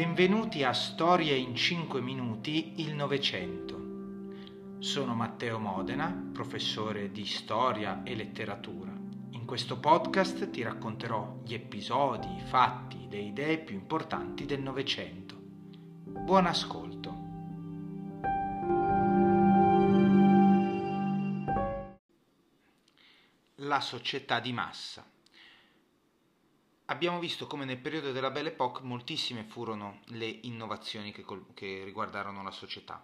Benvenuti a Storie in 5 minuti il Novecento. Sono Matteo Modena, professore di storia e letteratura. In questo podcast ti racconterò gli episodi, i fatti, le idee più importanti del Novecento. Buon ascolto. La società di massa. Abbiamo visto come nel periodo della Belle Époque moltissime furono le innovazioni che, col- che riguardarono la società.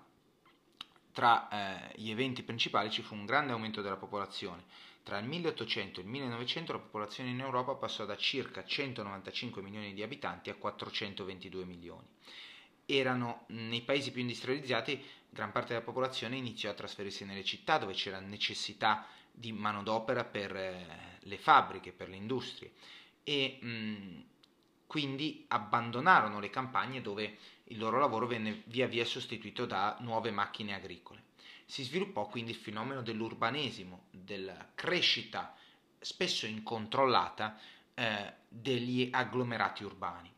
Tra eh, gli eventi principali ci fu un grande aumento della popolazione. Tra il 1800 e il 1900 la popolazione in Europa passò da circa 195 milioni di abitanti a 422 milioni. Erano nei paesi più industrializzati, gran parte della popolazione iniziò a trasferirsi nelle città dove c'era necessità di manodopera per eh, le fabbriche, per le industrie e mh, quindi abbandonarono le campagne dove il loro lavoro venne via via sostituito da nuove macchine agricole. Si sviluppò quindi il fenomeno dell'urbanesimo, della crescita spesso incontrollata eh, degli agglomerati urbani.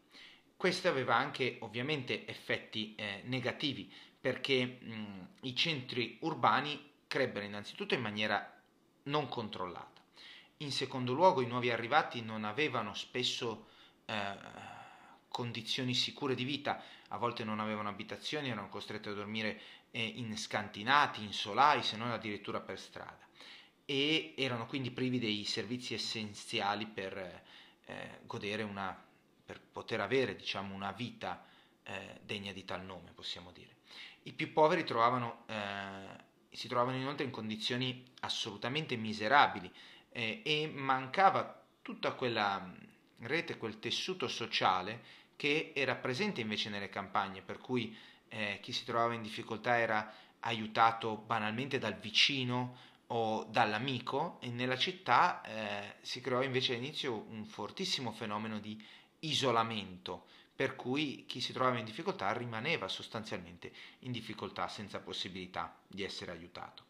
Questo aveva anche ovviamente effetti eh, negativi perché mh, i centri urbani crebbero innanzitutto in maniera non controllata in secondo luogo i nuovi arrivati non avevano spesso eh, condizioni sicure di vita, a volte non avevano abitazioni, erano costretti a dormire eh, in scantinati, in solai, se non addirittura per strada. E erano quindi privi dei servizi essenziali per eh, godere una per poter avere diciamo una vita eh, degna di tal nome possiamo dire. I più poveri trovavano, eh, si trovavano inoltre in condizioni assolutamente miserabili eh, e mancava tutta quella mm, rete, quel tessuto sociale che era presente invece nelle campagne, per cui eh, chi si trovava in difficoltà era aiutato banalmente dal vicino o dall'amico e nella città eh, si creò invece all'inizio un fortissimo fenomeno di isolamento, per cui chi si trovava in difficoltà rimaneva sostanzialmente in difficoltà senza possibilità di essere aiutato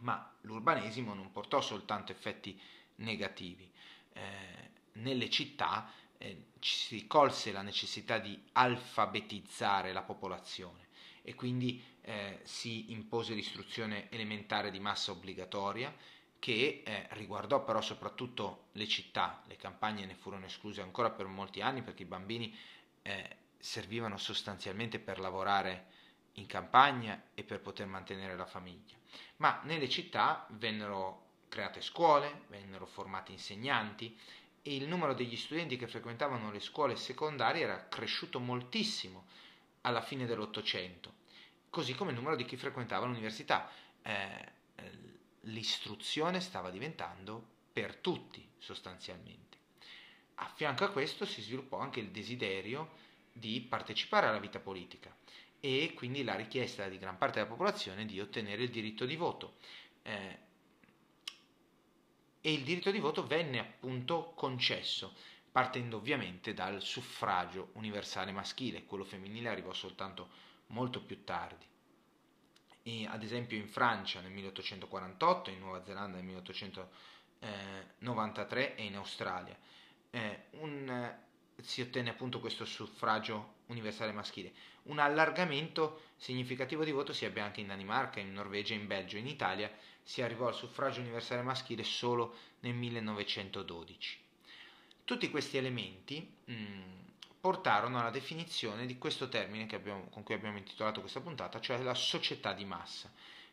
ma l'urbanesimo non portò soltanto effetti negativi. Eh, nelle città eh, si colse la necessità di alfabetizzare la popolazione e quindi eh, si impose l'istruzione elementare di massa obbligatoria che eh, riguardò però soprattutto le città, le campagne ne furono escluse ancora per molti anni perché i bambini eh, servivano sostanzialmente per lavorare in campagna e per poter mantenere la famiglia ma nelle città vennero create scuole, vennero formati insegnanti e il numero degli studenti che frequentavano le scuole secondarie era cresciuto moltissimo alla fine dell'Ottocento, così come il numero di chi frequentava l'università. Eh, l'istruzione stava diventando per tutti sostanzialmente. A fianco a questo si sviluppò anche il desiderio di partecipare alla vita politica e quindi la richiesta di gran parte della popolazione di ottenere il diritto di voto. Eh, e il diritto di voto venne appunto concesso, partendo ovviamente dal suffragio universale maschile, quello femminile arrivò soltanto molto più tardi. E, ad esempio in Francia nel 1848, in Nuova Zelanda nel 1893 e in Australia. Eh, un, si ottenne appunto questo suffragio universale maschile. Un allargamento significativo di voto si ebbe anche in Danimarca, in Norvegia, in Belgio. In Italia si arrivò al suffragio universale maschile solo nel 1912. Tutti questi elementi mh, portarono alla definizione di questo termine abbiamo, con cui abbiamo intitolato questa puntata, cioè la società di massa,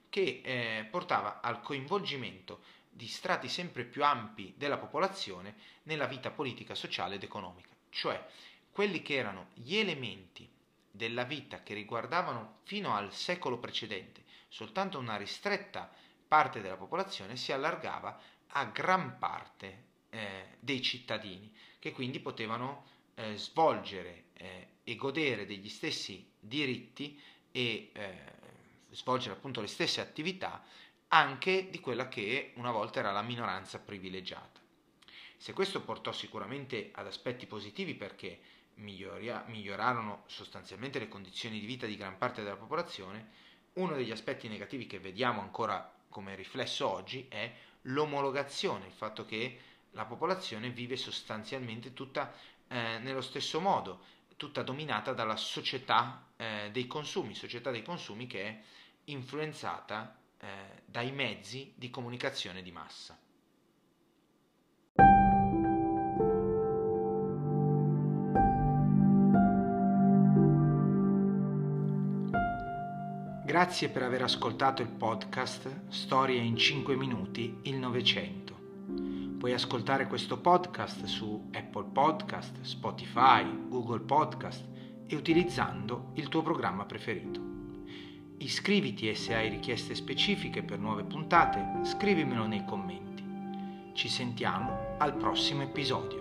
che eh, portava al coinvolgimento di strati sempre più ampi della popolazione nella vita politica, sociale ed economica. Cioè, quelli che erano gli elementi della vita che riguardavano fino al secolo precedente soltanto una ristretta parte della popolazione si allargava a gran parte eh, dei cittadini che quindi potevano eh, svolgere eh, e godere degli stessi diritti e eh, svolgere appunto le stesse attività anche di quella che una volta era la minoranza privilegiata. Se questo portò sicuramente ad aspetti positivi perché miglioria, migliorarono sostanzialmente le condizioni di vita di gran parte della popolazione, uno degli aspetti negativi che vediamo ancora come riflesso oggi è l'omologazione, il fatto che la popolazione vive sostanzialmente tutta eh, nello stesso modo, tutta dominata dalla società eh, dei consumi, società dei consumi che è influenzata eh, dai mezzi di comunicazione di massa. Grazie per aver ascoltato il podcast Storie in 5 minuti, il Novecento. Puoi ascoltare questo podcast su Apple Podcast, Spotify, Google Podcast e utilizzando il tuo programma preferito. Iscriviti e se hai richieste specifiche per nuove puntate, scrivimelo nei commenti. Ci sentiamo al prossimo episodio.